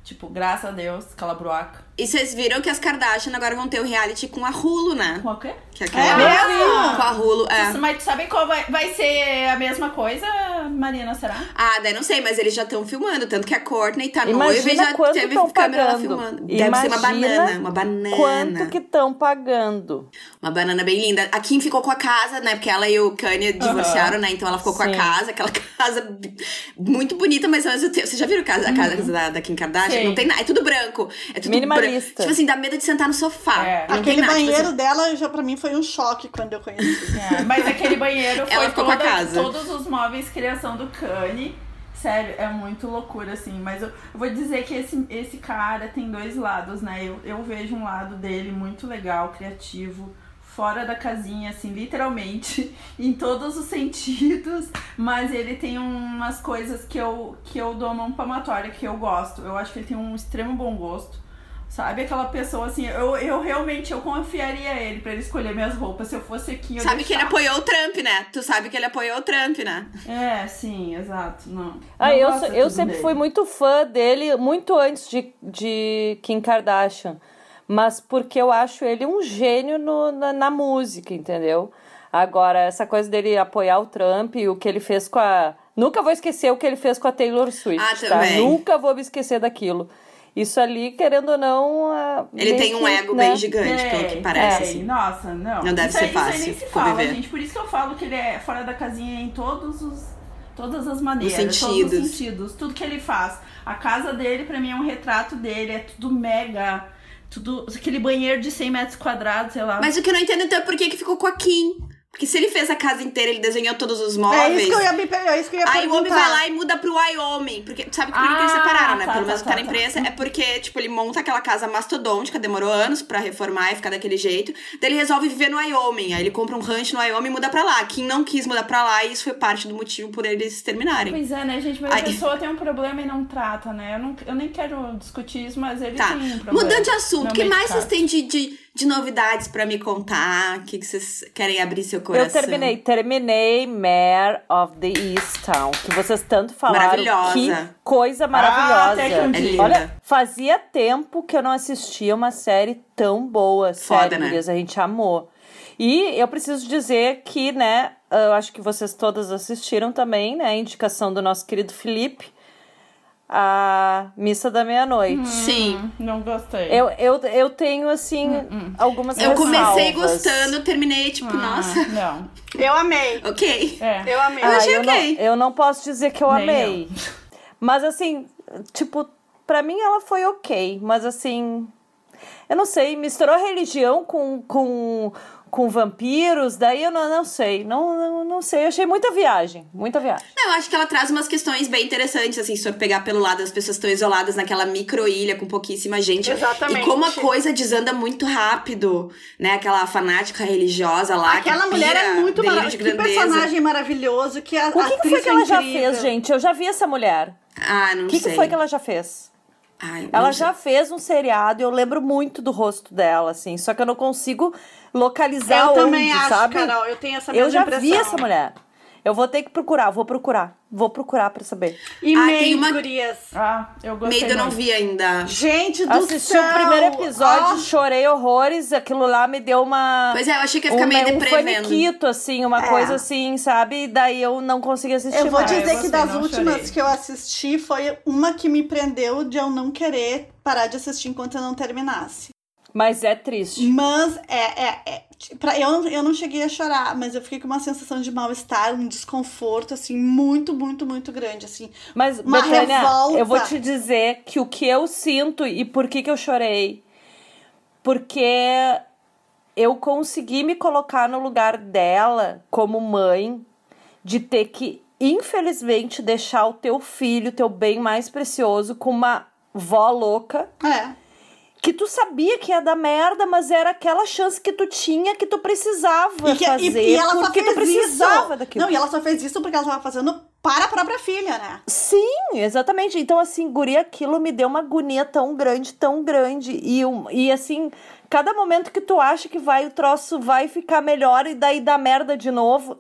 Tipo, graças a Deus, calabruaca. E vocês viram que as Kardashian agora vão ter o reality com a Hulu, né? Com o quê? Que é É aquela... mesmo? Com a Hulu, é. Mas tu sabe qual vai, vai ser a mesma coisa, Marina, será? Ah, daí não sei, mas eles já estão filmando. Tanto que a Courtney tá noiva e Imagina já teve estão câmera lá pagando. filmando. Deve ser uma Imagina banana, uma banana. Quanto que estão pagando? Uma banana bem linda. A Kim ficou com a casa, né? Porque ela e o Kanye divorciaram, né? Então ela ficou com a Sim. casa, aquela casa muito bonita, mas ao mesmo tempo. Você já viram a casa, a casa da, da Kim Kardashian? Sim. Não tem nada. É tudo branco. É tudo Minimalista. branco. Tipo assim, dá medo de sentar no sofá. É. Aquele nada, banheiro assim. dela, já pra mim, foi um choque quando eu conheci. É, mas aquele banheiro foi Ela ficou com a toda- casa. todos os móveis criação do Kanye. Sério, é muito loucura, assim. Mas eu, eu vou dizer que esse, esse cara tem dois lados, né? Eu, eu vejo um lado dele muito legal, criativo, fora da casinha, assim, literalmente, em todos os sentidos. Mas ele tem umas coisas que eu, que eu dou uma palmatória, que eu gosto. Eu acho que ele tem um extremo bom gosto. Sabe aquela pessoa assim, eu, eu realmente eu confiaria a ele pra ele escolher minhas roupas. Se eu fosse aqui, eu Sabe que ele deixava. apoiou o Trump, né? Tu sabe que ele apoiou o Trump, né? É, sim, exato. Não. Ah, Não eu, eu sempre dele. fui muito fã dele, muito antes de, de Kim Kardashian. Mas porque eu acho ele um gênio no- na, na música, entendeu? Agora, essa coisa dele apoiar o Trump e o que ele fez com a. Nunca vou esquecer o que ele fez com a Taylor Swift, Ah, tá? também. Nunca vou me esquecer daquilo. Isso ali, querendo ou não. Ele tem um que, ego né? bem gigante, pelo que Tem, parece, tem. assim. Nossa, não. Não deve isso ser aí, Isso fácil aí nem se conviver. fala, gente. Por isso que eu falo que ele é fora da casinha em todos os. Todas as maneiras, todos sentidos. os sentidos, tudo que ele faz. A casa dele, pra mim, é um retrato dele, é tudo mega. Tudo. Aquele banheiro de 100 metros quadrados, sei lá. Mas o que eu não entendo então é por que que ficou com a Kim. Porque se ele fez a casa inteira, ele desenhou todos os É móveis. isso que eu ia, me, é isso que eu ia Aí o homem perguntar. vai lá e muda pro Wyoming. Porque, sabe por que, que eles Ah, separaram, né? tá, Pelo tá, menos tá, tá na tá. empresa. É porque, tipo, ele monta aquela casa mastodôntica, demorou anos pra reformar e ficar daquele jeito. Daí ele resolve viver no Wyoming. Aí ele compra um rancho no Wyoming e muda pra lá. Quem não quis mudar pra lá, e isso foi parte do motivo por eles terminarem. Pois é, né, gente? Mas Ai. a pessoa tem um problema e não trata, né? Eu, não, eu nem quero discutir isso, mas ele Tá. tem um problema. Mudando de assunto, o que mais vocês têm de, de, de novidades pra me contar? O que, que vocês querem abrir seu coração? Eu terminei, terminei Mare of the Easttown, que vocês tanto falaram. Maravilhosa. Que coisa maravilhosa. até que eu vi. Olha, fazia tempo que eu não assistia uma série tão boa. Foda, Sério, né? gurias, a gente amou. E eu preciso dizer que, né, eu acho que vocês todas assistiram também, né, a indicação do nosso querido Felipe, a Missa da Meia-Noite. Sim. Não gostei. Eu, eu, eu tenho, assim, algumas Eu comecei ressalvas. gostando, terminei, tipo, Ah, nossa, Não. Eu amei. ok. É. Eu amei. Eu Ah, achei eu, ok. não, eu não posso dizer que eu Nem amei. Mas assim, tipo, pra mim ela foi ok. Mas assim, eu não sei, misturou religião com, com, com vampiros, daí eu não, não sei. Não, não, não sei. Eu achei muita viagem. Muita viagem. Não, eu acho que ela traz umas questões bem interessantes, assim, se for pegar pelo lado das pessoas estão isoladas naquela micro-ilha com pouquíssima gente. Exatamente. E como a coisa desanda muito rápido, né? Aquela fanática religiosa lá. Aquela que mulher é muito maravilhosa. Que personagem maravilhoso. Que a O que, que foi que ela já incrível. fez, gente? Eu já vi essa mulher. Ah, não O que, sei. que foi que ela já fez? Ai, Ela já fez um seriado, eu lembro muito do rosto dela, assim, só que eu não consigo localizar Eu onde, também acho, sabe? Carol. Eu tenho essa mesma Eu já impressão. vi essa mulher. Eu vou ter que procurar, vou procurar. Vou procurar pra saber. E Ah, Maid, tem uma- gurias. Ah, eu gostei. Medo eu não vi ainda. Gente do Assisti céu. o primeiro episódio, Ah, chorei horrores, aquilo lá me deu uma... Pois é, eu achei que ia ficar um, meio um deprê vendo. faniquito, assim, uma É. coisa assim, sabe? E daí eu não consegui assistir Eu vou mais. Ah, eu dizer que das últimas chorei. que eu assisti foi uma que me prendeu de eu não querer parar de assistir enquanto eu não terminasse. Mas é triste. Mas é. é, é pra, eu, eu não cheguei a chorar, mas eu fiquei com uma sensação de mal-estar, um desconforto, assim, muito, muito, muito grande, assim. Mas, Uma Betânia, revolta. eu vou te dizer que o que eu sinto e por que, que eu chorei. Porque eu consegui me colocar no lugar dela como mãe de ter que, infelizmente, deixar o teu filho, teu bem mais precioso, com uma vó louca. É. Que tu sabia que ia dar merda, mas era aquela chance que tu tinha que tu precisava E, que, fazer. e, e ela só porque fez tu precisava isso. daquilo. Não, e ela só fez isso porque ela tava fazendo para a própria filha, né? Sim, exatamente. Então, assim, guri, aquilo me deu uma agonia tão grande, tão grande. E, e assim, cada momento que tu acha que vai, o troço vai ficar melhor e daí dá merda de novo.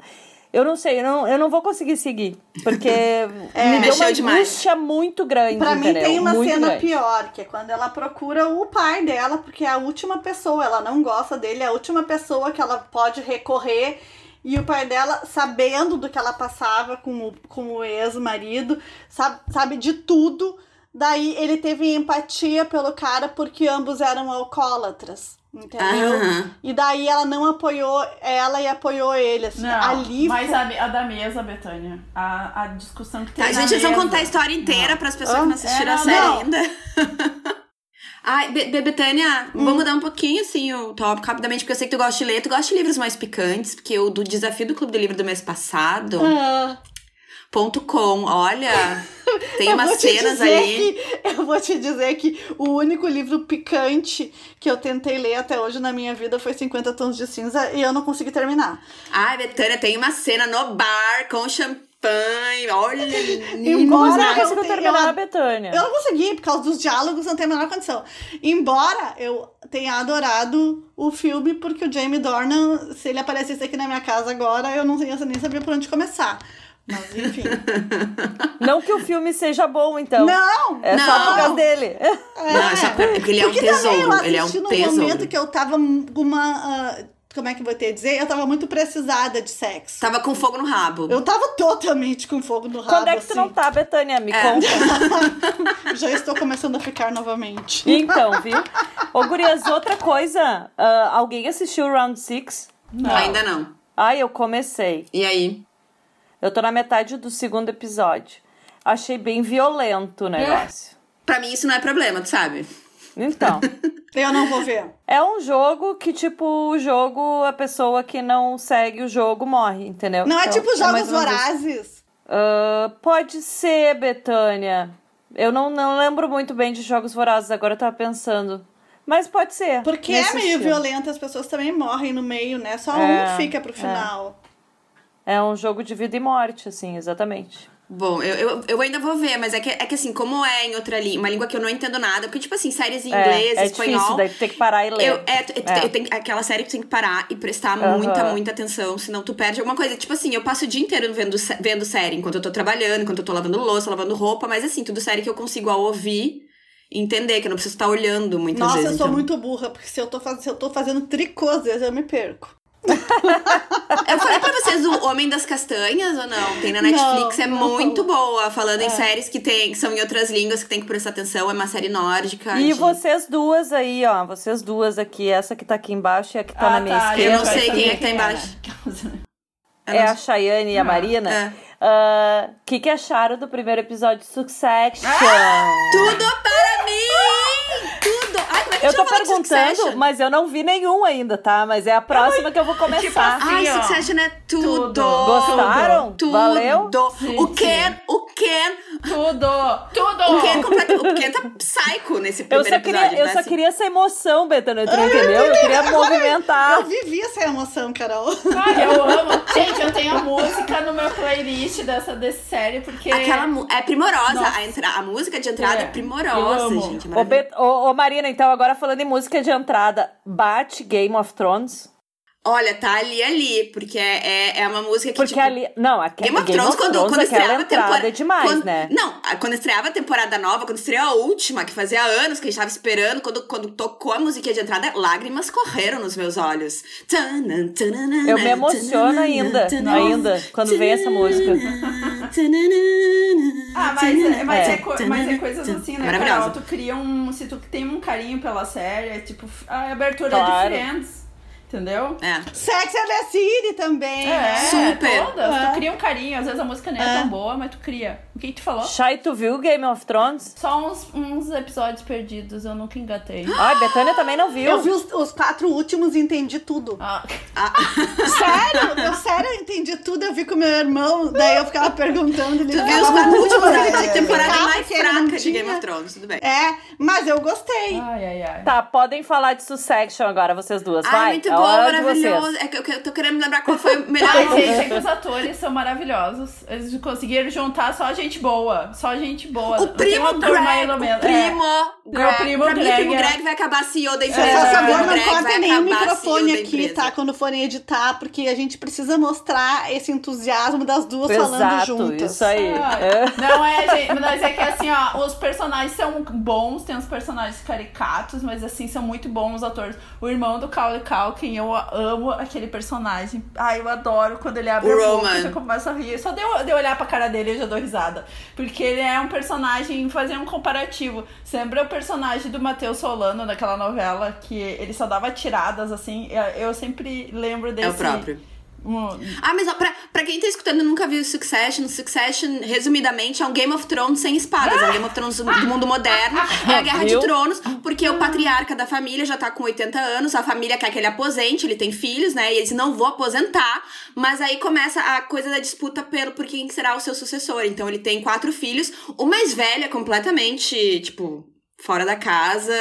Eu não sei, eu não, eu não vou conseguir seguir. Porque me deu uma angústia muito grande. Pra mim entendeu? tem uma Muito cena grande. pior, que é quando ela procura o pai dela, porque é a última pessoa, ela não gosta dele, é a última pessoa que ela pode recorrer. E o pai dela, sabendo do que ela passava com o, com o ex-marido, sabe, sabe de tudo. Daí ele teve empatia pelo cara porque ambos eram alcoólatras. Entendeu? Aham. E daí ela não apoiou ela e apoiou ele. Assim, Não, ali mas a, a da mesa, Betânia. A, a discussão que tem Tá, na gente, eles vão mesa. contar a história inteira pras pessoas que não assistiram É, a não, série não. ainda. Ai, Be Be- Betânia, Hum. vamos mudar um pouquinho, assim, o tópico rapidamente, porque eu sei que tu gosta de ler. Tu gosta de livros mais picantes, porque o do desafio do Clube do Livro do mês passado, Ah. Ponto com, olha, tem Eu umas te cenas ali. que- eu vou te dizer que o único livro picante que eu tentei ler até hoje na minha vida foi 50 Tons de Cinza e eu não consegui terminar. Ai, Betânia, tem uma cena no bar com champanhe, olha, Como Embora você não eu tenha- terminar a Betânia? Eu não consegui, por causa dos diálogos, não tem a menor condição. Embora eu tenha adorado o filme, porque o Jamie Dornan, se ele aparecesse aqui na minha casa agora, eu não ia nem saber por onde começar. Mas enfim. Não que o filme seja bom, então. não! É só Não. por causa dele. Não, é só por- porque ele é um Porque também tesouro, eu ele é um assisti num tesouro. momento que eu tava com uma. ah, como é que eu vou ter a dizer? Eu tava muito precisada de sexo. Tava com fogo no rabo. Eu tava totalmente com fogo no rabo. Quando é que tu assim. não tá, Betânia? Me É. conta. Já estou começando a ficar novamente. Então, viu? Ô, gurias, outra coisa. ah, alguém assistiu Round Six? Não. Ainda não. Ai, eu comecei. E aí? Eu tô na metade do segundo episódio. Achei bem violento o negócio. Pra mim isso não é problema, tu sabe? Então, Eu não vou ver. é um jogo que, tipo, o jogo, a pessoa que não segue o jogo morre, entendeu? Não é Então, tipo mais Jogos isso. Vorazes? Ah, pode ser, Betânia. Eu não, não lembro muito bem de Jogos Vorazes, agora eu tava pensando. Mas pode ser. Porque é meio estilo. violento, as pessoas também morrem no meio, né? Só É, um fica pro final. É um jogo de vida e morte, assim, exatamente. Bom, eu, eu, eu ainda vou ver, mas é que, é que assim, como é em outra língua, uma língua que eu não entendo nada, porque, tipo assim, séries em É, inglês, é espanhol. difícil, daí tu tem que parar e ler. Eu, é, É. eu tenho, aquela série que tu tem que parar e prestar Aham. muita, muita atenção, senão tu perde alguma coisa. Tipo assim, eu passo o dia inteiro vendo, vendo série, enquanto eu tô trabalhando, enquanto eu tô lavando louça, lavando roupa, mas assim, tudo série que eu consigo ao ouvir entender, que eu não preciso estar olhando muitas Nossa, vezes. eu sou então. muito burra, porque se eu, tô faz... se eu tô fazendo tricô, às vezes eu me perco. Eu falei pra vocês o Homem das Castanhas ou não? Tem na Netflix, Não, é não muito falou. boa. Falando em séries que, tem, que são em outras línguas, que tem que prestar atenção. É uma série nórdica. E de- vocês duas aí, ó. Vocês duas aqui, essa que tá aqui embaixo e a que tá Ah, na minha tá, esquerda. Eu não sei quem é que tá era. embaixo. Eu É não- a Chayane e a Ah, Marina. é. O que, que acharam do primeiro episódio de Succession? Tudo para mim! Tudo! Ai, como é que a Eu tô perguntando, Succession? mas eu não vi nenhum ainda, tá? Mas é a próxima que eu vou começar. assim, Ai, ó. Succession é tudo! Tudo. Gostaram? Tudo! Valeu? Sim, o Ken, o Ken, Tudo! Tudo! o Ken, completa, o Ken tá psycho nesse Eu primeiro só, episódio. queria, eu tá só queria essa emoção, tu não entendeu? Eu queria movimentar. Eu vivi essa emoção, Carol. Ai, eu amo. Gente, eu tenho a música no meu playlist dessa, dessa série, porque. Aquela é primorosa, Nossa. a, entra- a música de entrada é, É, primorosa, gente. é Ô, maravilhoso. Bet- ô, ô, Marina, então agora falando em música de entrada, bate Game of Thrones? Olha, tá ali, ali, porque é, é, é uma música que, Porque tipo, ali. Não, aqui, Game of Thrones, quando, quando aquela estreava a temporada. é demais, quando- né? Não, quando estreava a temporada nova, quando estreou a última, que fazia anos que a gente tava esperando, quando, quando tocou a musiquinha de entrada, lágrimas correram nos meus olhos. Eu me emociono ainda, ainda, quando vem essa música. Ah, mas, é, mas, É. é. mas é coisas assim, né. Carol? Tu cria um. Se tu tem um carinho pela série, é tipo a abertura Claro. de Friends. Entendeu? É. Sex and the City também, É, né? Super. todas. É. Tu cria um carinho. Às vezes a música não é, É. tão boa, mas tu cria. O que, que tu falou? Chay, tu viu Game of Thrones? Só uns, uns episódios perdidos, eu nunca engatei. Ai, Betânia também não viu. Eu vi os, os quatro últimos e entendi tudo. Ah, Sério? Eu sério, eu entendi tudo. Eu vi com meu irmão, daí eu ficava perguntando. Ele Tu viu os quatro muito últimos da temporada mais fraca de. Game of Thrones, tudo bem. É, mas eu gostei. ai, ai, ai. Tá, podem falar de Succession agora, vocês duas. Ai, Vai, muito é bom, hora de maravilhoso. vocês. É que eu, tô querendo me lembrar qual foi o melhor gente, é que os atores são maravilhosos. Eles conseguiram juntar só gente boa. Só gente boa. O primo um Greg, o primo É. Greg. primo pra mim, o primo Greg é- Greg vai acabar CEO da Por empresa. favor, O primo não Greg corta vai nem o acabar microfone aqui, tá? Quando forem editar, porque a gente precisa mostrar esse entusiasmo das duas falando Exato, juntas. isso aí. Ah, É. Não é, gente, mas é que assim, ó, os personagens são bons, tem uns personagens caricatos, mas assim, são muito bons os atores. O irmão do Macaulay Culkin, eu amo aquele personagem. Ai, eu adoro quando ele abre O a boca, Roman. eu já começo a rir. Só de eu, de eu olhar pra cara dele, eu já dou risada. Porque ele é um personagem, fazer um comparativo. Você lembra o personagem do Matheus Solano naquela novela, que ele só dava tiradas, assim? Eu, eu sempre lembro desse... É o próprio. Um- Ah, mas ó, pra, pra quem tá escutando e nunca viu Succession, Succession, resumidamente, é um Game of Thrones sem espadas. É um Game of Thrones do mundo moderno. É a Guerra Viu? de Tronos, porque o patriarca da família já tá com 80 anos, a família quer que ele aposente, ele tem filhos, né? E eles não vão aposentar. Mas aí começa a coisa da disputa pelo por quem será o seu sucessor. Então ele tem quatro filhos. O mais velho é completamente, tipo, fora da casa,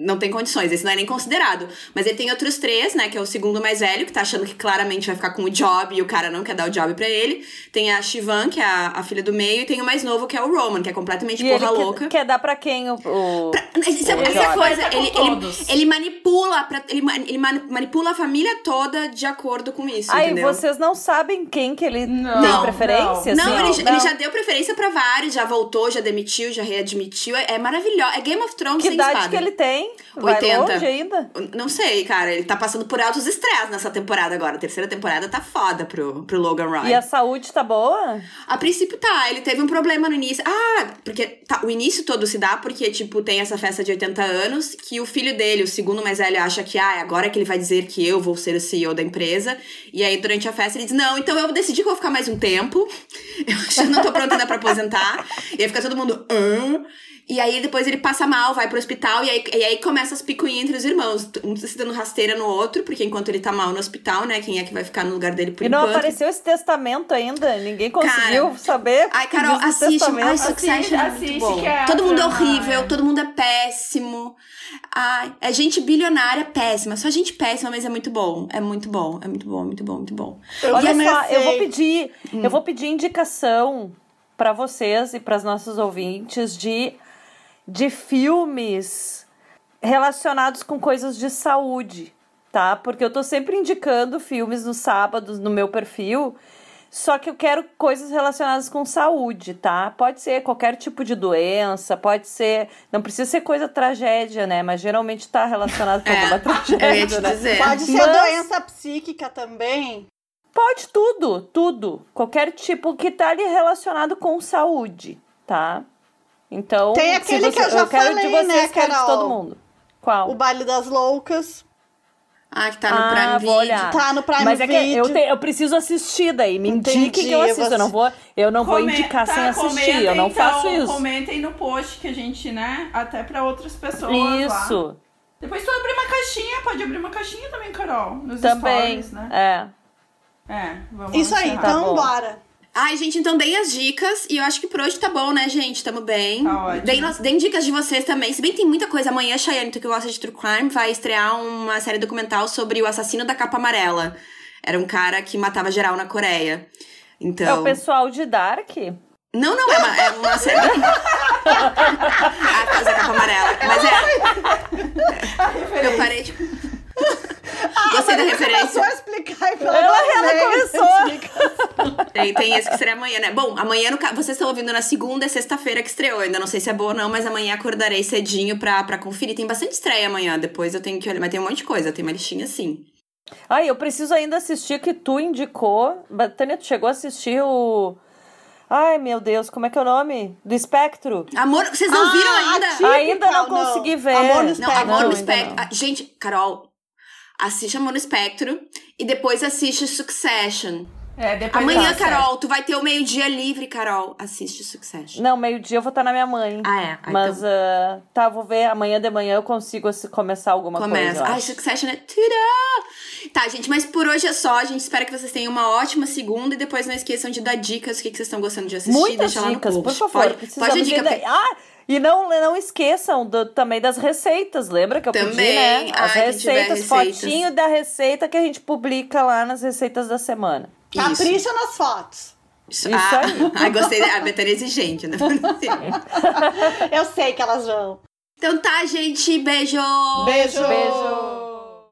não tem condições, esse não é nem considerado. Mas ele tem outros três, né, que é o segundo mais velho, que tá achando que claramente vai ficar com o job e o cara não quer dar o job pra ele. Tem a Shivan, que é a, a filha do meio, e tem o mais novo, que é o Roman, que é completamente E ele porra quer, sim quer dar pra quem o. o- Isso é- o essa job? coisa, com ele, ele, todos. ele manipula, pra, ele, ele mani- manipula a família toda de acordo com isso, Aí entendeu? vocês não sabem quem que ele Não, tem não. preferência? Não, assim, ele, ó? já- ele já deu preferência pra vários, já voltou, já demitiu, já readmitiu. É, é maravilhoso. É Game of Thrones Que sem idade espada. que ele tem? Vai 80. longe ainda? Não sei, cara. Ele tá passando por altos estresses nessa temporada agora. A terceira temporada tá foda pro, pro Logan Roy. E a saúde tá boa? A princípio tá, ele teve um problema no início. Ah, porque tá, o início todo se dá porque, tipo, tem essa festa de 80 anos que o filho dele, o segundo mais velho, acha que, ah, agora que ele vai dizer que eu vou ser o CEO da empresa. E aí, durante a festa, ele diz: Não, então eu decidi que eu vou ficar mais um tempo. Eu acho que não tô pronta ainda pra aposentar. E aí fica todo mundo. Hã? E aí depois ele passa mal, vai pro hospital, e aí, e aí começa as picuinhas entre os irmãos. Um se dando rasteira no outro, porque enquanto ele tá mal no hospital, né? Quem é que vai ficar no lugar dele por e não enquanto? apareceu esse testamento ainda? Ninguém conseguiu saber? Ai, Carol, assiste. Ai, Succession Assiste, é muito assiste, bom. que é todo mundo é horrível, todo mundo é péssimo. Ai, é gente bilionária péssima. Só gente péssima, mas é muito bom. É muito bom, é muito bom, muito bom, muito bom. Eu Olha só, eu vou pedir, eu vou pedir indicação para vocês e para os nossos ouvintes de, de filmes relacionados com coisas de saúde, tá? Porque eu tô sempre indicando filmes nos sábados no meu perfil, só que eu quero coisas relacionadas com saúde, tá? Pode ser qualquer tipo de doença, pode ser. Não precisa ser coisa tragédia, né? Mas geralmente tá relacionado com É, alguma tragédia. eu ia te né? dizer. Pode ser Mas- doença psíquica também. Pode tudo, tudo. Qualquer tipo que tá ali relacionado com saúde, tá? Então, Tem aquele que eu já quero falei, de vocês, né, quero de Carol? todo mundo. Qual? O baile das loucas. Ah, que tá no ah, Prime vou Video. olhar. Tá no Prime Mas é que eu, Video. te- eu preciso assistir daí. Me Entendi, indiquem que eu assisto. Eu não vou, eu não vou Come- indicar tá, sem assistir. Eu não então, faço isso. Comentem no post que a gente, né? Até pra outras pessoas. Lá. Isso. Depois tu abrir uma caixinha, pode abrir uma caixinha também, Carol. Nos Também. stories, né? É. É, vamos Isso aí, encerrar. Tá então bom. bora. Ai, gente, então deem as dicas. E eu acho que por hoje tá bom, né, gente? Tamo bem. Tá ótimo. Deem, deem dicas de vocês também. Se bem que tem muita coisa. Amanhã, Cheyenne, tu que gosta de True Crime, vai estrear uma série documental sobre o assassino da capa amarela. Era um cara que matava geral na Coreia. É Então. o pessoal de Dark. Não, não, é uma, é uma série. ah, causa da capa amarela. Mas é. Eu parei de. Gostei da referência. Começou a explicar e falou, Ela- "Não, ela nem começou." explica. Tem, tem esse que estreia amanhã, né? Bom, amanhã, no ca- vocês estão ouvindo na segunda e sexta-feira que estreou. Ainda não sei se é boa ou não, mas amanhã acordarei cedinho pra, pra conferir. Tem bastante estreia amanhã, depois eu tenho que olhar. Mas tem um monte de coisa, tem uma listinha assim. Ai, eu preciso ainda assistir que tu indicou. Betânia, tu chegou a assistir o. Ai, meu Deus, como é que é o nome? Do Espectro? Amor, vocês não Ah, viram ainda? atípica, Ainda não consegui ver. Amor no Não, espectro. Amor no ainda Espectro. não. Ah, Gente, Carol, assiste Amor no Espectro e depois assiste Succession. É, depois Amanhã, Carol, tu vai ter o meio-dia livre, Carol. Assiste Succession. Não, meio-dia eu vou estar na minha mãe. Ah, é? Ah, Mas, então ah, tá, vou ver. Amanhã de manhã eu consigo começar alguma começa. coisa. Ai. Succession é tudo! Tá, gente, mas por hoje é só. A gente espera que vocês tenham uma ótima segunda e depois não esqueçam de dar dicas. O que, que vocês estão gostando de assistir. Muitas deixa lá dicas, no por favor. Pode, pode dica. de- porque- Ah, e não, não esqueçam do- também das receitas. Lembra que eu pedi, Também. né? As Ai, tiver receitas, receitas. fotinho da receita que a gente publica lá nas receitas da semana. Isso. Capricha nas fotos. Isso, Isso ah, aí. Ai, gostei. A Betânia é exigente, né? Eu sei que elas vão. então tá, gente. Beijo! Beijo. Beijo.